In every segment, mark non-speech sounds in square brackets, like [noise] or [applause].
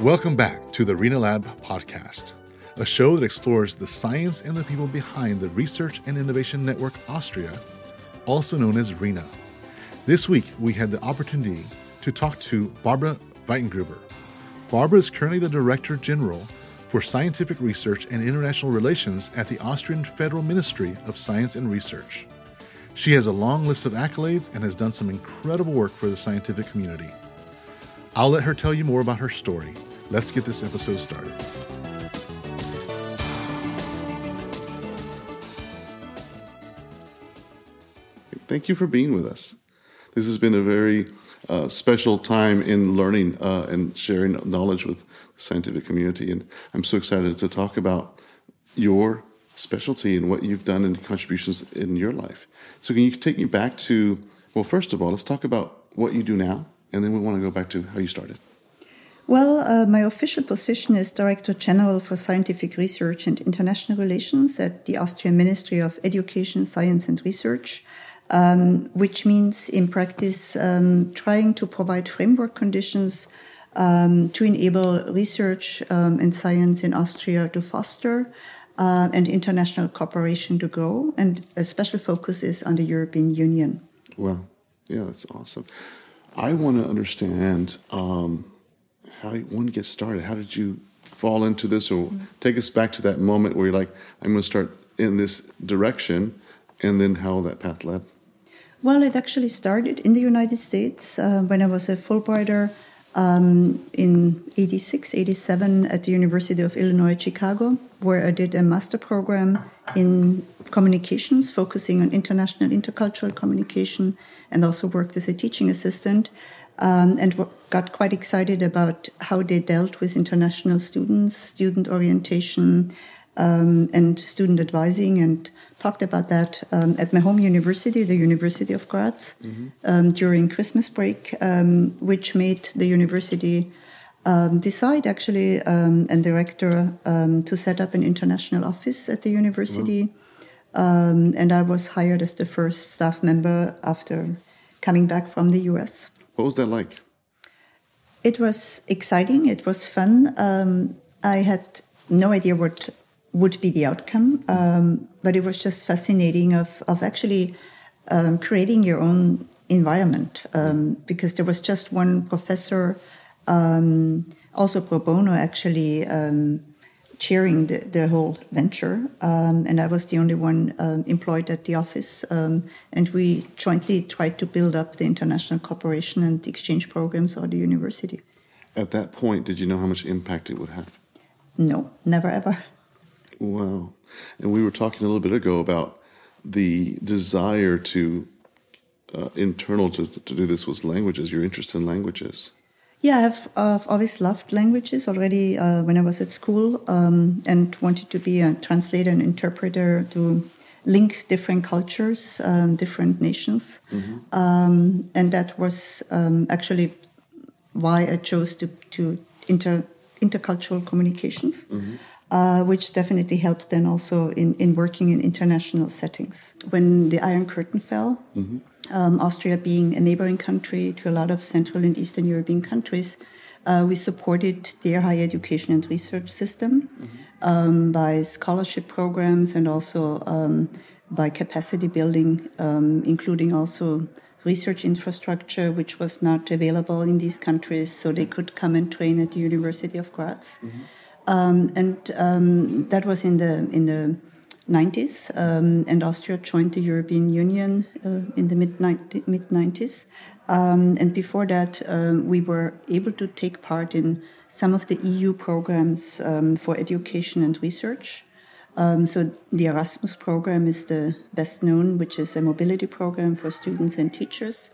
Welcome back to the RINA Lab podcast, a show that explores the science and the people behind the Research and Innovation Network Austria, also known as RINA. This week, we had the opportunity to talk to Barbara Weitgruber. Barbara is currently the Director General for Scientific Research and International Relations at the Austrian Federal Ministry of Science and Research. She has a long list of accolades and has done some incredible work for the scientific community. I'll let her tell you more about her story. Let's get this episode started. Thank you for being with us. This has been a very uh, special time in learning uh, and sharing knowledge with the scientific community. And I'm so excited to talk about your specialty and what you've done and contributions in your life. So, can you take me back to, well, first of all, let's talk about what you do now, and then we want to go back to how you started. Well, uh, my official position is Director General for Scientific Research and International Relations at the Austrian Ministry of Education, Science and Research, um, which means in practice um, trying to provide framework conditions um, to enable research um, and science in Austria to foster uh, and international cooperation to grow. And a special focus is on the European Union. Well, yeah, that's awesome. I want to understand um, how one gets started. How did you fall into this, or mm-hmm. take us back to that moment where you're like, I'm going to start in this direction, and then how that path led? Well, it actually started in the United States uh, when I was a Fulbrighter um, in 86, 87 at the University of Illinois Chicago, where I did a master program in communications, focusing on international intercultural communication, and also worked as a teaching assistant um, and got quite excited about how they dealt with international students, student orientation, um, and student advising, and talked about that um, at my home university, the University of Graz, mm-hmm. Um, during Christmas break, um, which made the university um, decide actually and director to set up an international office at the university. and I was hired as the first staff member after coming back from the US. What was that like? It was exciting. It was fun. Um, I had no idea what would be the outcome, um, but it was just fascinating of of actually um, creating your own environment um, because there was just one professor, um, also pro bono, actually um, chairing the, the whole venture, um, and I was the only one um, employed at the office. Um, and we jointly tried to build up the international cooperation and exchange programs of the university. At that point, did you know how much impact it would have? No, never ever. Wow. And we were talking a little bit ago about the desire to uh, internal to, to do this was languages, your interest in languages. Yeah, I've, I've always loved languages already uh, when I was at school um, and wanted to be a translator and interpreter to link different cultures, um, different nations. Mm-hmm. Um, and that was um, actually why I chose to, to inter, intercultural communications. Mm-hmm. Uh, which definitely helped then also in, in working in international settings. When the Iron Curtain fell, mm-hmm um, Austria being a neighboring country to a lot of Central and Eastern European countries, uh, we supported their higher education and research system mm-hmm. um, by scholarship programs and also um, by capacity building, um, including also research infrastructure, which was not available in these countries, so they could come and train at the University of Graz. Mm-hmm. Um, and um, that was in the in the 90s, um, and Austria joined the European Union uh, in the mid 90s. Um, and before that, um, we were able to take part in some of the EU programs um, for education and research. Um, so the Erasmus program is the best known, which is a mobility program for students and teachers.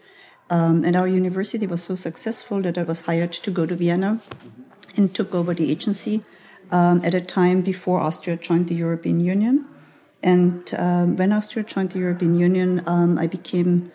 And our university was so successful that I was hired to go to Vienna and took over the agency at a time before Austria joined the European Union. And um, when Austria joined the European Union, um, I became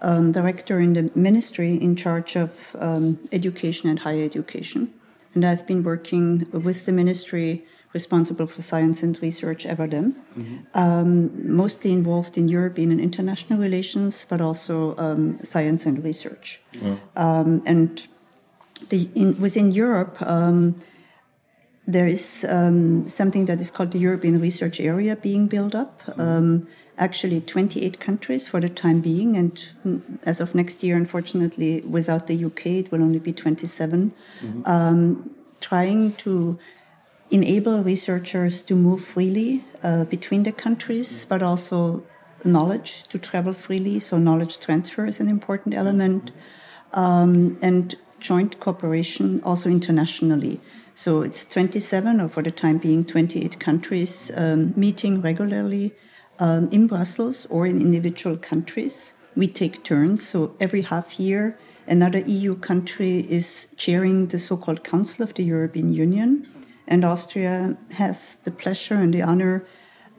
um, director in the ministry in charge of um, education and higher education. And I've been working with the ministry responsible for science and research Everdem, mm-hmm. um, mostly involved in European and international relations, but also um, science and research. Um, and the, in, within Europe, um, there is um, something that is called the European Research Area being built up. Um, actually, 28 countries for the time being, and mm, as of next year, unfortunately, without the UK, it will only be 27. Mm-hmm. Um, trying to enable researchers to move freely uh, between the countries, but also knowledge to travel freely. So, knowledge transfer is an important element, um, and joint cooperation also internationally. So it's 27, or for the time being, 28 countries um, meeting regularly um, in Brussels or in individual countries. We take turns, so every half year, another EU country is chairing the so called Council of the European Union. And Austria has the pleasure and the honor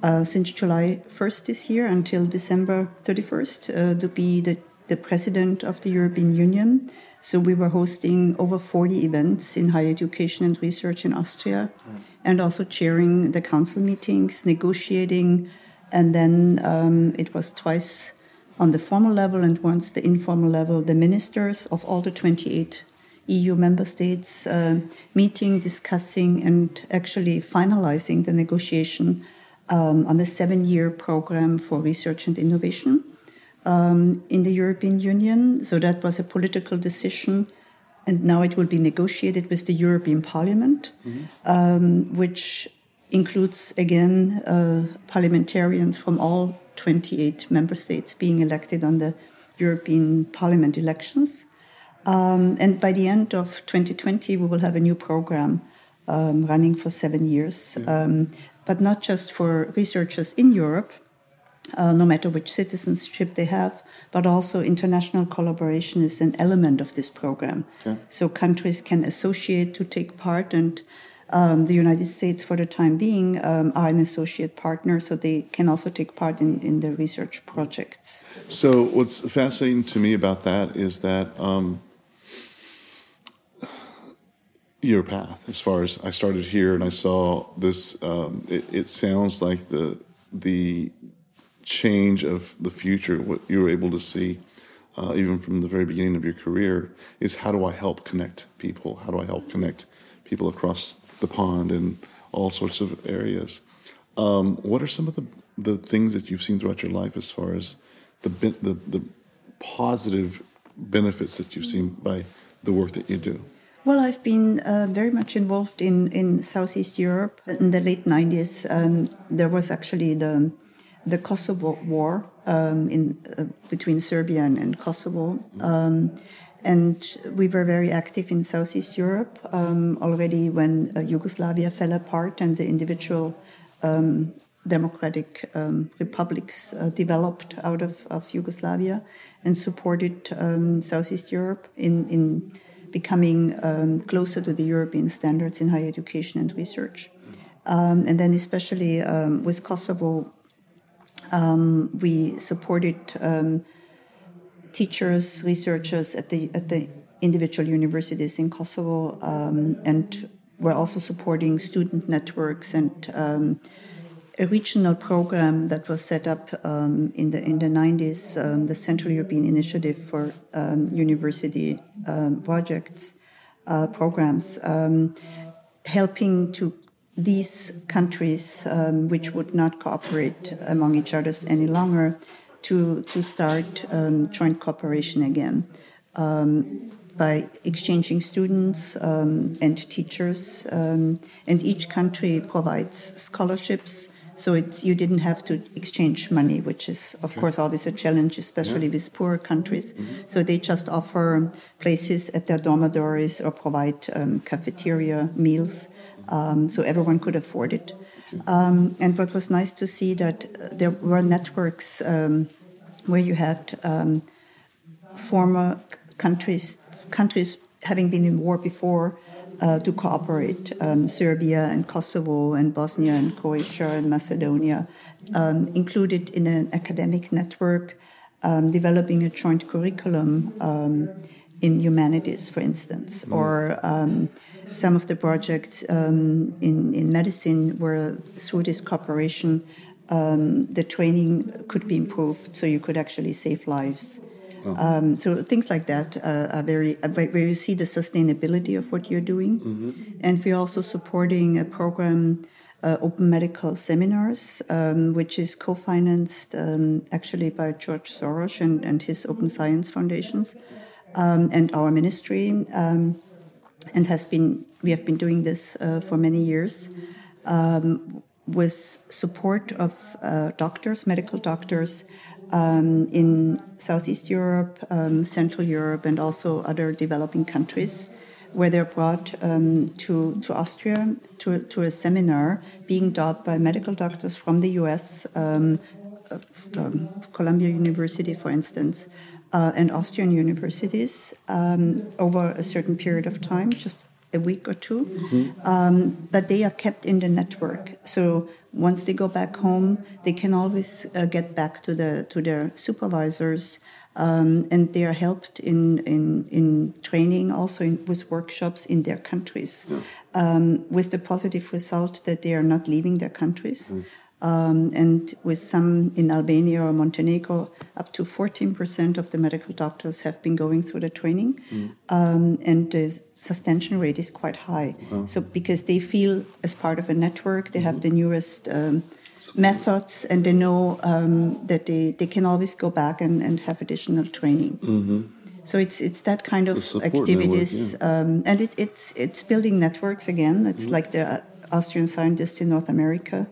uh, since July 1st this year until December 31st uh, to be the, the president of the European Union. So we were hosting over 40 events in higher education and research in Austria, mm. and also chairing the council meetings, negotiating, and then um, it was twice on the formal level and once the informal level, the ministers of all the 28 EU member states uh, meeting, discussing, and actually finalizing the negotiation um, on the seven year program for research and innovation um, in the European Union. So that was a political decision. And now it will be negotiated with the European Parliament, mm-hmm. um, which includes again uh, parliamentarians from all 28 member states being elected on the European Parliament elections. Um, and by the end of 2020, we will have a new program um, running for seven years, yeah. um, but not just for researchers in Europe, uh, no matter which citizenship they have, but also international collaboration is an element of this program. Okay. So countries can associate to take part, and um, the United States, for the time being, um, are an associate partner, so they can also take part in, in the research projects. So, what's fascinating to me about that is that um, your path, as far as I started here and I saw this, um, it, it sounds like the the change of the future, what you were able to see, uh, even from the very beginning of your career, is how do I help connect people? How do I help connect people across the pond in all sorts of areas? Um, what are some of the, the things that you've seen throughout your life as far as the, the, the positive benefits that you've seen by the work that you do? Well, I've been uh, very much involved in, in Southeast Europe. In the late 90s, um, there was actually the the Kosovo War um, in uh, between Serbia and, and Kosovo. Um, and we were very active in Southeast Europe um, already when uh, Yugoslavia fell apart and the individual um, democratic um, republics uh, developed out of, of, Yugoslavia and supported um, Southeast Europe in, in becoming closer to the European standards in higher education and research. and then, especially with Kosovo, um, we supported um, teachers, researchers at the at the individual universities in Kosovo, um, and we're also supporting student networks and um, a regional program that was set up um, in the in the 90s, um, the Central European Initiative for University Projects uh, programs, helping to these countries, um, which would not cooperate among each other any longer, to, to start um, joint cooperation again um, by exchanging students um, and teachers. Um, and each country provides scholarships. So it's, you didn't have to exchange money, which is, of course, always a challenge, especially yeah. with poorer countries. Mm-hmm. So they just offer places at their dormitories or provide um, cafeteria meals um, so everyone could afford it. Um, and what was nice to see that there were networks um, where you had um, former countries countries having been in war before uh, to cooperate. Um, Serbia and Kosovo and Bosnia and Croatia and Macedonia um, included in an academic network, developing a joint curriculum in humanities, for instance, mm. or some of the projects um, in, in medicine were through this cooperation, um, the training could be improved so you could actually save lives. Oh. Um, so things like that uh, are very uh, where you see the sustainability of what you're doing, mm-hmm. and we're also supporting a program, uh, Open Medical Seminars, um, which is co-financed um, actually by George Soros and, and his Open Society Foundations, um, and our ministry, um, and has been we have been doing this uh, for many years. Um, with support of uh, doctors, medical doctors, um, in Southeast Europe, um, Central Europe, and also other developing countries, where they're brought um, to, to Austria to, to a seminar being taught by medical doctors from the US, um, um, Columbia University, for instance, uh, and Austrian universities um, over a certain period of time, just a week or 2 mm-hmm. um, but they are kept in the network. So once they go back home, they can always uh, get back to the to their supervisors, um, and they are helped in in, in training also in, with workshops in their countries, yeah. um, with the positive result that they are not leaving their countries. Mm. Um, and with some in Albania or Montenegro, up to 14% of the medical doctors have been going through the training. Mm. Um, and the suspension rate is quite high. So because they feel as part of a network, they have the newest um, methods, and they know um, that they, they can always go back and, and have additional training. Mm-hmm. So it's it's that kind of activities, network, yeah. um, and it, it's it's building networks again. It's mm-hmm. like the Austrian Scientists in North America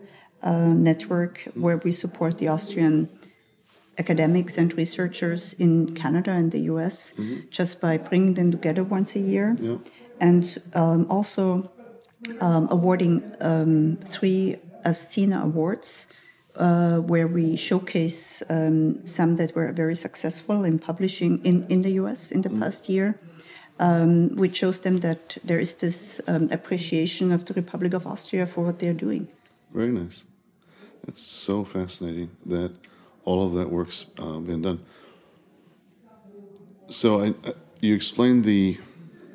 uh, network, where we support the Austrian academics and researchers in Canada and the US mm-hmm. just by bringing them together once a year. Yeah. And um, also um, awarding um, three ASciNA Awards. Uh, where we showcase um, some that were very successful in publishing in, in the US in the mm. past year, um, which shows them that there is this um, appreciation of the Republic of Austria for what they're doing. Very nice. That's so fascinating that all of that work's uh, been done. So I, uh, you explained the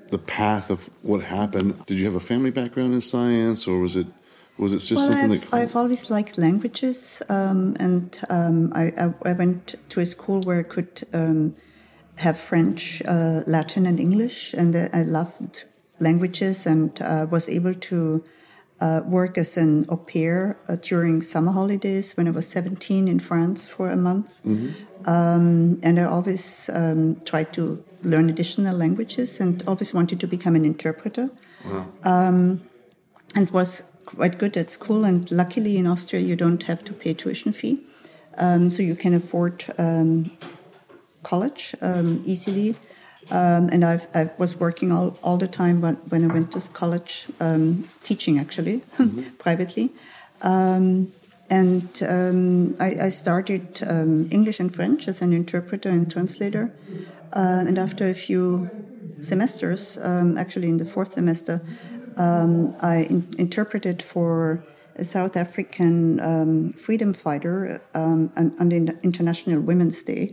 the path of what happened. Did you have a family background in science, or was it was it just well, something I've, that? I've always liked languages, um, and um, I, I, I, went to a school where I could um, have French, uh, Latin, and English, and uh, I loved languages, and uh, was able to uh, work as an au pair uh, during summer holidays when I was 17 in France for a month. Mm-hmm. Um, and I always um, tried to learn additional languages and always wanted to become an interpreter. Wow. Um, and was quite good at school. And luckily in Austria, you don't have to pay tuition fee. Um, so you can afford um, college um, easily. Um, and I've, I was working all, all the time when, when I went to college, um, teaching actually, [laughs] mm-hmm. privately. Um, and um, I, I, started um, English and French as an interpreter and translator. Uh, and after a few semesters, um, actually in the fourth semester, I in- interpreted for a South African freedom fighter on, on the International Women's Day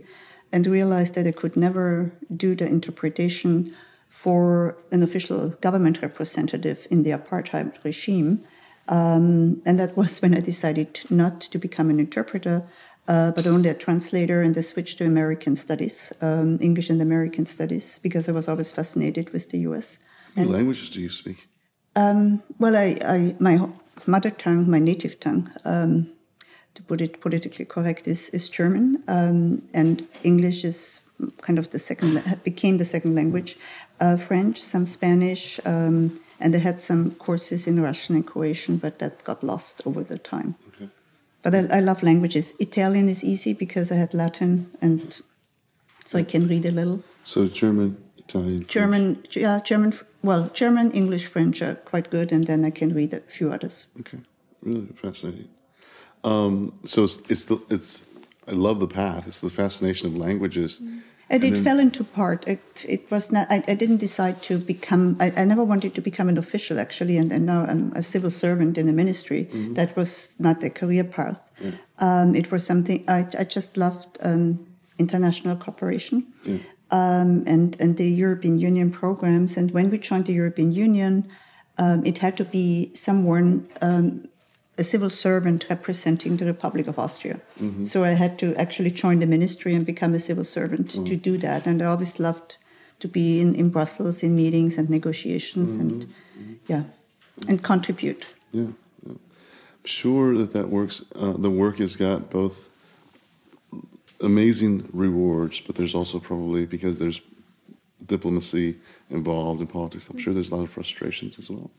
and realized that I could never do the interpretation for an official government representative in the apartheid regime. Um, and that was when I decided not to become an interpreter, uh, but only a translator, and I switched to American studies, um, English and American studies, because I was always fascinated with the US. What and, languages do you speak? Um, well, I, I, my mother tongue, my native tongue, um, to put it politically correct, is, is German, um, and English is kind of the second became the second language. Uh, French, some Spanish, um, and I had some courses in Russian and Croatian, but that got lost over the time. Okay. But I, I, love languages. Italian is easy because I had Latin, and so I can read a little. So German, Italian, German, French. yeah, German. Well, German, English, French are quite good, and then I can read a few others. Okay, really fascinating. Um, so it's, it's the it's I love the path. It's the fascination of languages. Mm. And, and it then, fell into part. It it was not. I, I didn't decide to become. I, I, never wanted to become an official actually, and, and now I'm a civil servant in the ministry. Mm-hmm. That was not a career path. Yeah. Um, it was something I, I just loved um, international cooperation. Yeah. um, and, and the European Union programs. And when we joined the European Union, um, it had to be someone, um, a civil servant representing the Republic of Austria. Mm-hmm. So I had to actually join the ministry and become a civil servant mm-hmm. to do that. And I always loved to be in, in Brussels in meetings and negotiations mm-hmm. and, yeah, and contribute. Yeah, yeah. I'm sure that that works. Uh, the work has got both amazing rewards, but there's also probably because there's diplomacy involved in politics. I'm sure there's a lot of frustrations as well.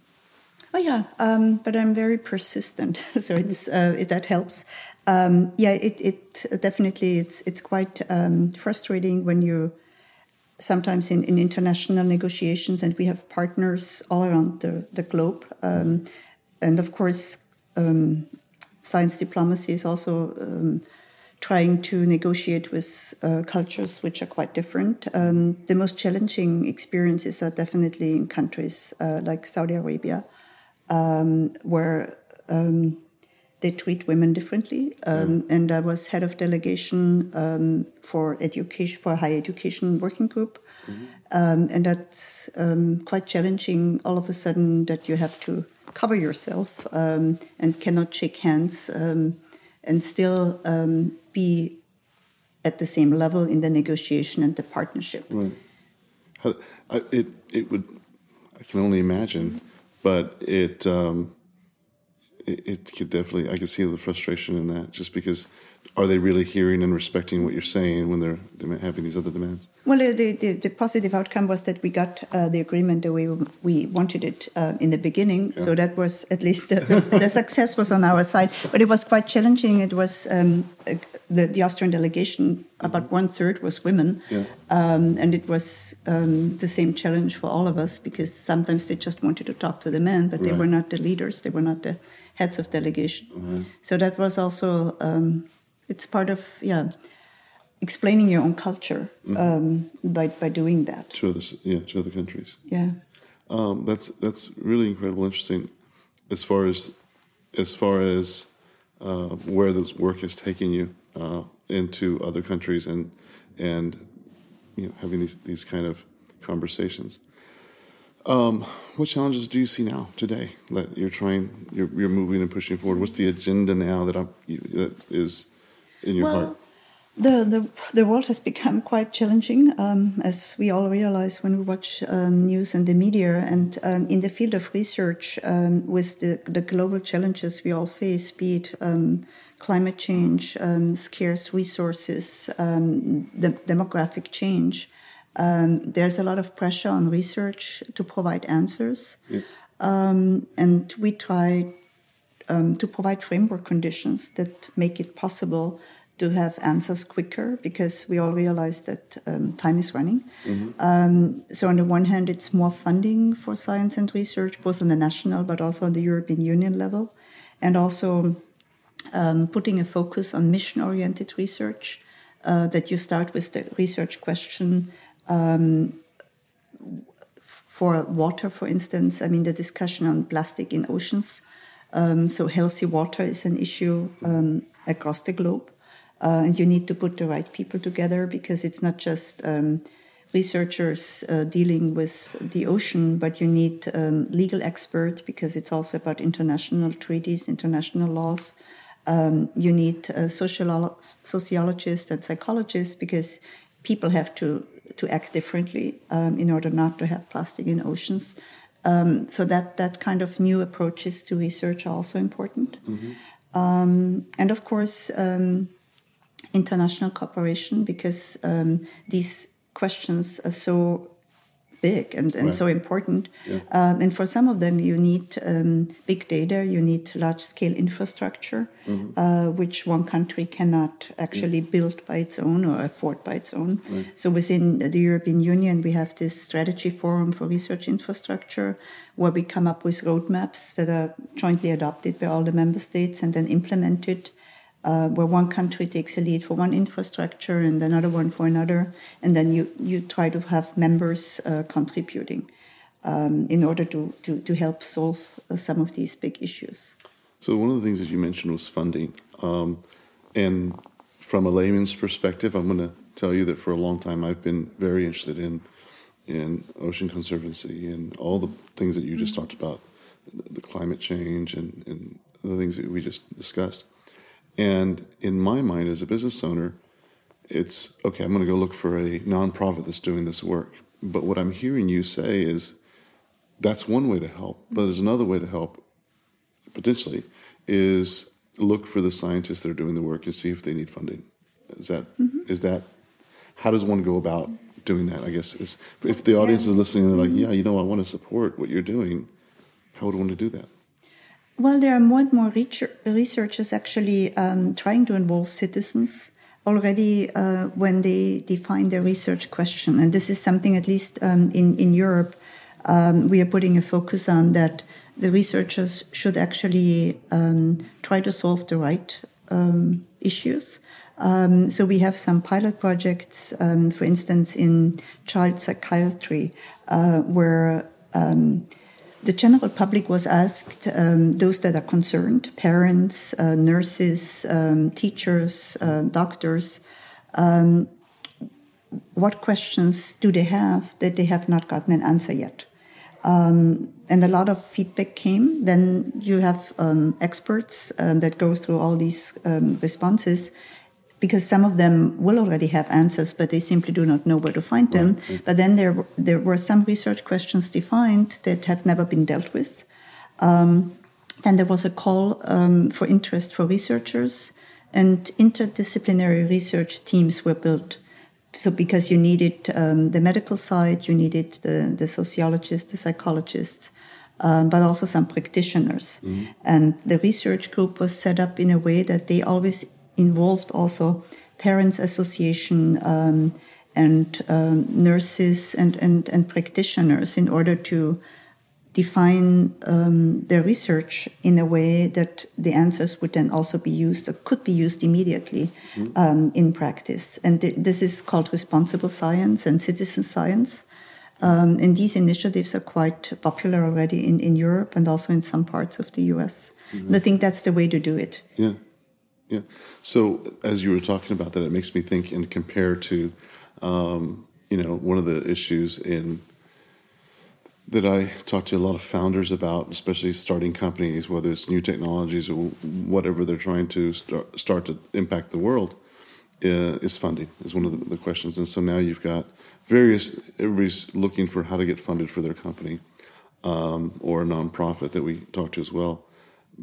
Oh yeah, um, but I'm very persistent, [laughs] so it's uh, it, that helps. Um, yeah, it, it definitely it's it's quite um, frustrating when you sometimes in, in international negotiations and we have partners all around the, the globe, um, and of course, um, science diplomacy is also um, trying to negotiate with uh, cultures which are quite different. Um, the most challenging experiences are definitely in countries uh, like Saudi Arabia, um, where um, they treat women differently. Um, yeah. And I was head of delegation um, for education for higher education working group. Mm-hmm. Um, and that's quite challenging all of a sudden that you have to cover yourself and cannot shake hands and still um, be at the same level in the negotiation and the partnership. Right. How, it it would I can only imagine, but it, um, it it could definitely I could see the frustration in that just because are they really hearing and respecting what you're saying when they're having these other demands? Well, the, the, the positive outcome was that we got uh, the agreement the way we wanted it uh, in the beginning. Yeah. So that was at least the, the, [laughs] success was on our side. But it was quite challenging. It was um, the, the Austrian delegation, about one third was women. Yeah. Um, and it was um, the same challenge for all of us because sometimes they just wanted to talk to the men, but they right. were not the leaders, they were not the heads of delegation. Mm-hmm. So that was also um, it's part of yeah explaining your own culture mm-hmm. um, by by doing that to other yeah to other countries. Yeah, um, that's that's really incredible, interesting. As far as as far as uh, where this work is taking you uh, into other countries and and you know having these these kind of conversations. Um, what challenges do you see now today that you're trying, you're, you're moving and pushing forward? What's the agenda now that I'm, you, that is in your well, heart? The, the, the world has become quite challenging, um, as we all realize when we watch um, news and the media. And um, in the field of research, um, with the, the global challenges we all face, be it um, climate change, um, scarce resources, the demographic change, there's a lot of pressure on research to provide answers. Yeah. and we try um, to provide framework conditions that make it possible to have answers quicker because we all realize that um, time is running. Mm-hmm. Um, so, on the one hand, it's more funding for science and research, both on the national but also on the European Union level, and also um, putting a focus on mission oriented research. Uh, that you start with the research question um, for water, for instance. I mean, the discussion on plastic in oceans um, so healthy water is an issue um, across the globe, uh, and you need to put the right people together because it's not just um, researchers uh, dealing with the ocean, but you need um, legal experts because it's also about international treaties, international laws. Um, you need uh, sociologists and psychologists because people have to to act differently um, in order not to have plastic in oceans. Um, so that that kind of new approaches to research are also important, mm-hmm. um, and of course um, international cooperation because um, these questions are so big and, and right. so important. Yeah. Um, and for some of them, you need um, big data, you need large scale infrastructure, mm-hmm. uh, which one country cannot actually yeah. build by its own or afford by its own. Right. So within the European Union, we have this strategy forum for research infrastructure where we come up with roadmaps that are jointly adopted by all the member states and then implemented uh, where one country takes a lead for one infrastructure and another one for another, and then you, you try to have members uh, contributing um, in order to, to, to help solve uh, some of these big issues. So, one of the things that you mentioned was funding. Um, and from a layman's perspective, I'm going to tell you that for a long time I've been very interested in in ocean conservancy and all the things that you just talked about, the climate change and, and the things that we just discussed. And in my mind, as a business owner, it's okay, I'm going to go look for a nonprofit that's doing this work. But what I'm hearing you say is that's one way to help, but there's another way to help potentially is look for the scientists that are doing the work and see if they need funding. Is that mm-hmm. is that how does one go about doing that? I guess is, if the audience yeah. is listening and they're like, yeah, you know, I want to support what you're doing. How would one to do that? Well, there are more and more researchers actually um, trying to involve citizens already uh, when they define their research question. And this is something, at least um, in, in Europe, um, we are putting a focus on that the researchers should actually um, try to solve the right um, issues. Um, so we have some pilot projects, um, for instance, in child psychiatry, uh, where the general public was asked, um, those that are concerned, parents, uh, nurses, um, teachers, uh, doctors, um, what questions do they have that they have not gotten an answer yet? Um, and a lot of feedback came. Then you have um, experts uh, that go through all these responses because some of them will already have answers, but they simply do not know where to find them. Right. But then there, there were some research questions defined that have never been dealt with. Um, then there was a call um, for interest for researchers, and interdisciplinary research teams were built. So, because you needed um, the medical side, you needed the, the sociologists, the psychologists, um, but also some practitioners. Mm-hmm. And the research group was set up in a way that they always involved also parents association um, and um, nurses and, and, and practitioners in order to define um, their research in a way that the answers would then also be used or could be used immediately mm. um, in practice. And th- this is called responsible science and citizen science. Um, and these initiatives are quite popular already in, in Europe and also in some parts of the US. Mm-hmm. And I think that's the way to do it. Yeah. Yeah. So as you were talking about that, it makes me think and compare to, um, you know, one of the issues in that I talk to a lot of founders about, especially starting companies, whether it's new technologies or whatever they're trying to start, start to impact the world, uh, is funding is one of the, the, questions. And so now you've got various everybody's looking for how to get funded for their company um, or a nonprofit that we talk to as well.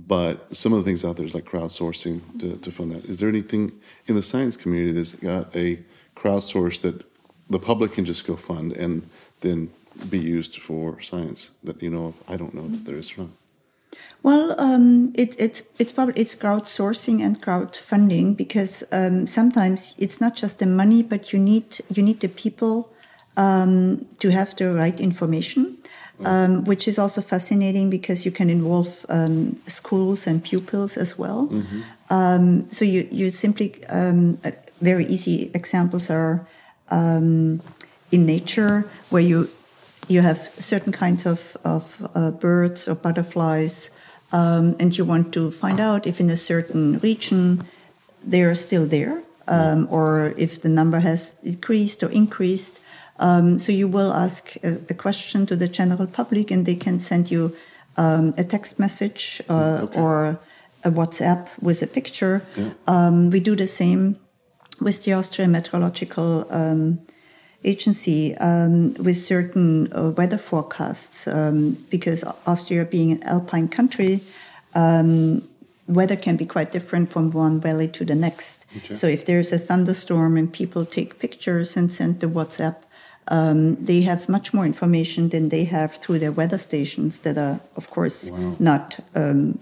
But some of the things out there is like crowdsourcing to, to fund that. Is there anything in the science community that's got a crowdsource that the public can just go fund and then be used for science that you know of? I don't know that there is from. Well, um, it, it, it's probably it's crowdsourcing and crowdfunding because um, sometimes it's not just the money, but you need you need the people um, to have the right information um, which is also fascinating because you can involve um, schools and pupils as well. Mm-hmm. Um, so you you simply um, very easy examples are um, in nature where you you have certain kinds of of uh, birds or butterflies, um, and you want to find out if in a certain region they are still there. or if the number has decreased or increased, um, so you will ask a, a, question to the general public, and they can send you um, a text message uh, okay. or a WhatsApp with a picture. Yeah. Um, we do the same with the Austrian Meteorological um, Agency um, with certain uh, weather forecasts, um, because Austria being an alpine country weather can be quite different from one valley to the next. Okay. So if there's a thunderstorm and people take pictures and send the WhatsApp um, they have much more information than they have through their weather stations that are, of course, wow. not um,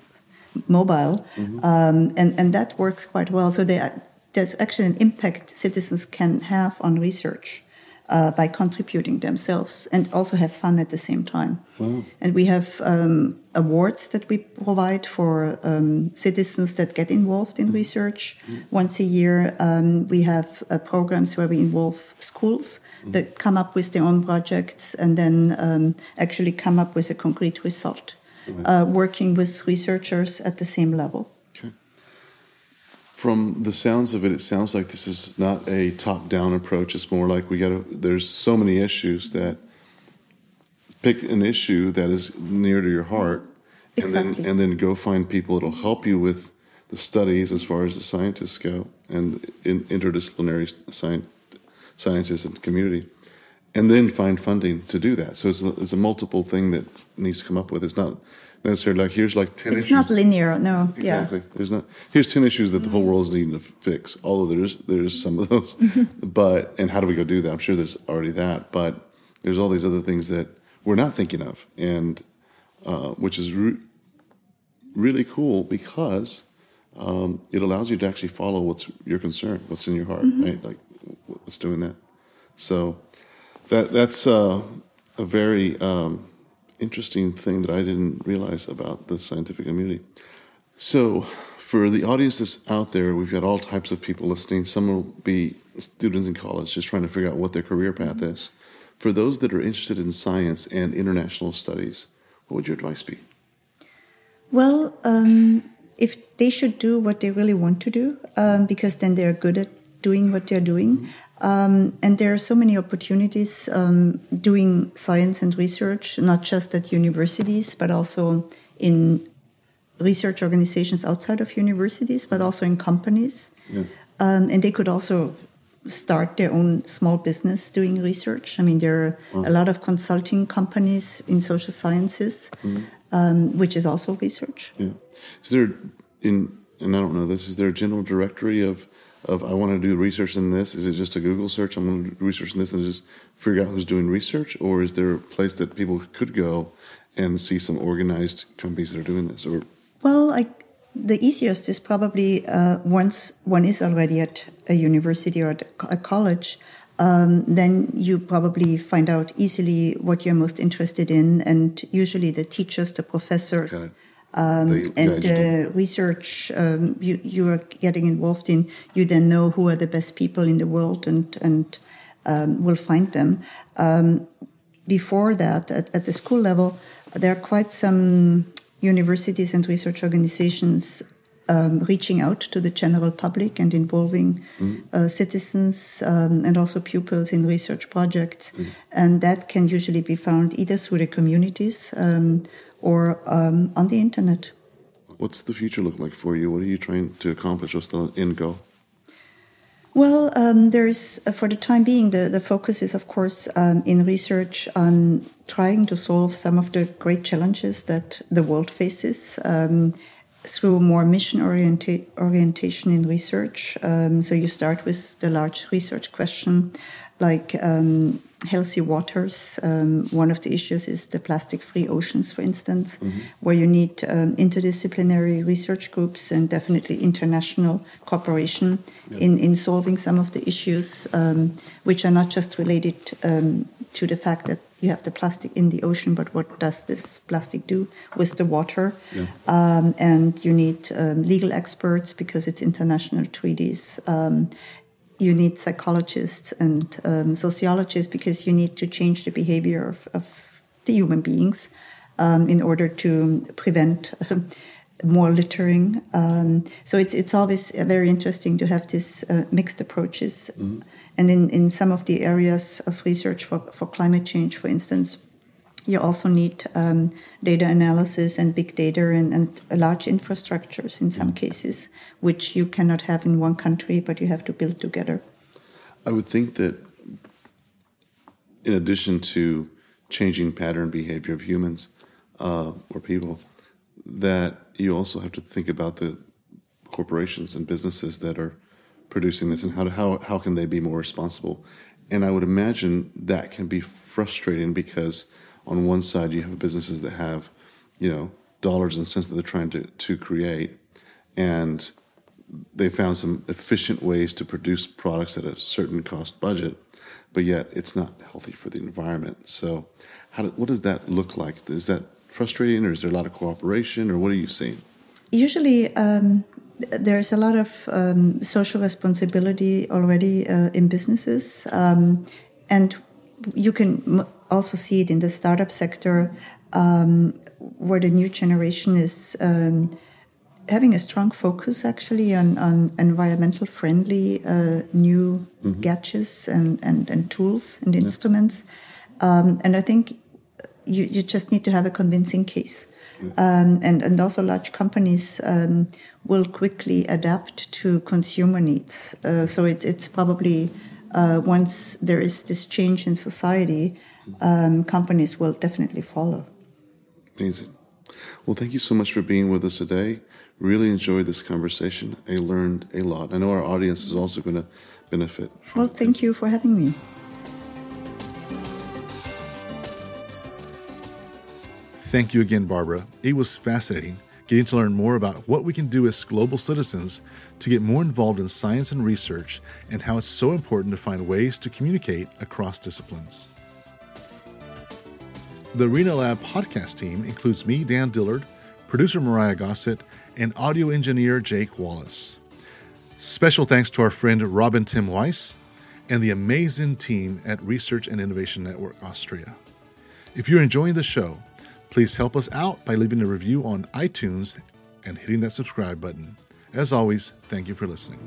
mobile. Mm-hmm. Um, and, and that works quite well. So they, there's actually an impact citizens can have on research uh, by contributing themselves and also have fun at the same time. Wow. And we have um, awards that we provide for um, citizens that get involved in mm-hmm. research. Mm-hmm. Once a year, um, we have uh, programs where we involve schools mm-hmm. that come up with their own projects and then um, actually come up with a concrete result, uh, working with researchers at the same level from the sounds of it, it sounds like this is not a top-down approach. It's more like we got to. There's so many issues that pick an issue that is near to your heart, and Exactly. then and then go find people that'll help you with the studies as far as the scientists go and in interdisciplinary science, sciences and community, and then find funding to do that. So it's a, it's a multiple thing that needs to come up with. It's not necessarily like here's like ten It's issues. not linear, no. Exactly. There's not. Here's ten issues that the whole world is needing to fix. Although there's there's some of those, [laughs] but and how do we go do that? I'm sure there's already that, but there's all these other things that we're not thinking of, and uh, which is re- really cool because um, it allows you to actually follow what's your concern, what's in your heart, right? Like what's doing that. So that that's uh, a very um, interesting thing that I didn't realize about the scientific community. So, for the audience that's out there, we've got all types of people listening. Some will be students in college just trying to figure out what their career path is. For those that are interested in science and international studies, what would your advice be? Well, um, if they should do what they really want to do, um, because then they're good at doing what they're doing. Um, and there are so many opportunities um, doing science and research, not just at universities, but also in research organizations outside of universities, but also in companies. Um, and they could also start their own small business doing research. I mean, there are a lot of consulting companies in social sciences, um, which is also research. Yeah. Is there in and I don't know this, is there a general directory of of I want to do research in this? Is it just a Google search? I'm going to do research in this and just figure out who's doing research, or is there a place that people could go and see some organized companies that are doing this? Or Well, I, the easiest is probably uh, once one is already at a university or at a college, um, then you probably find out easily what you're most interested in, and usually the teachers, the professors. It. Um, They and guide you to- uh, research um, you, you are getting involved in, you then know who are the best people in the world and, and um, will find them. Um, before that, at, at the school level, there are quite some universities and research organizations um, reaching out to the general public and involving uh, citizens um, and also pupils in research projects. And that can usually be found either through the communities um, or um, on the internet. what's the future look like for you? What are you trying to accomplish? What's the end goal? Well, um, there's uh, for the time being the, the focus is of course um, in research on trying to solve some of the great challenges that the world faces um, through more mission orienta- orientation in research. Um, so you start with the large research question, like um, healthy waters. Um, one of the issues is the plastic-free oceans, for instance, where you need um, interdisciplinary research groups and definitely international cooperation in, in solving some of the issues, um, which are not just related um, to the fact that you have the plastic in the ocean, but what does this plastic do with the water? Um, and you need um, legal experts because it's international treaties. Um, you need psychologists and um, sociologists because you need to change the behavior of, of the human beings um, in order to prevent [laughs] more littering. Um, so it's it's always very interesting to have these uh, mixed approaches. And in, in some of the areas of research for, for climate change, for instance, you also need um, data analysis and big data and, and large infrastructures in some cases, which you cannot have in one country, but you have to build together. I would think that in addition to changing pattern behavior of humans uh, or people, that you also have to think about the corporations and businesses that are producing this and how to, how how can they be more responsible. And I would imagine that can be frustrating because on one side you have businesses that have, you know, dollars and cents that they're trying to, to create and they found some efficient ways to produce products at a certain cost budget, but yet it's not healthy for the environment. So, how do, what does that look like? Is that frustrating, or is there a lot of cooperation, or what are you seeing? Usually, um, there's a lot of um, social responsibility already uh, in businesses, um, and you can also see it in the startup sector, um, where the new generation is um, having a strong focus actually on, on environmental friendly uh, new mm-hmm. gadgets and, and, and tools and yeah. instruments. Um, and I think you, you just need to have a convincing case. Um, and, and also large companies um, will quickly adapt to consumer needs. Uh, so it, it's probably uh, once there is this change in society, um, companies will definitely follow. Amazing. Well, thank you so much for being with us today. Really enjoyed this conversation. I learned a lot. I know our audience is also going to benefit. well, thank you for having me. Thank you again, Barbara. It was fascinating getting to learn more about what we can do as global citizens to get more involved in science and research and how it's so important to find ways to communicate across disciplines. The rinaLAB podcast team includes me, Dan Dillard, producer Myrriah Gossett, and audio engineer Jake Wallace. Special thanks to our friend Robin Tim Weiss and the amazing team at Research and Innovation Network Austria. If you're enjoying the show, please help us out by leaving a review on iTunes and hitting that subscribe button. As always, thank you for listening.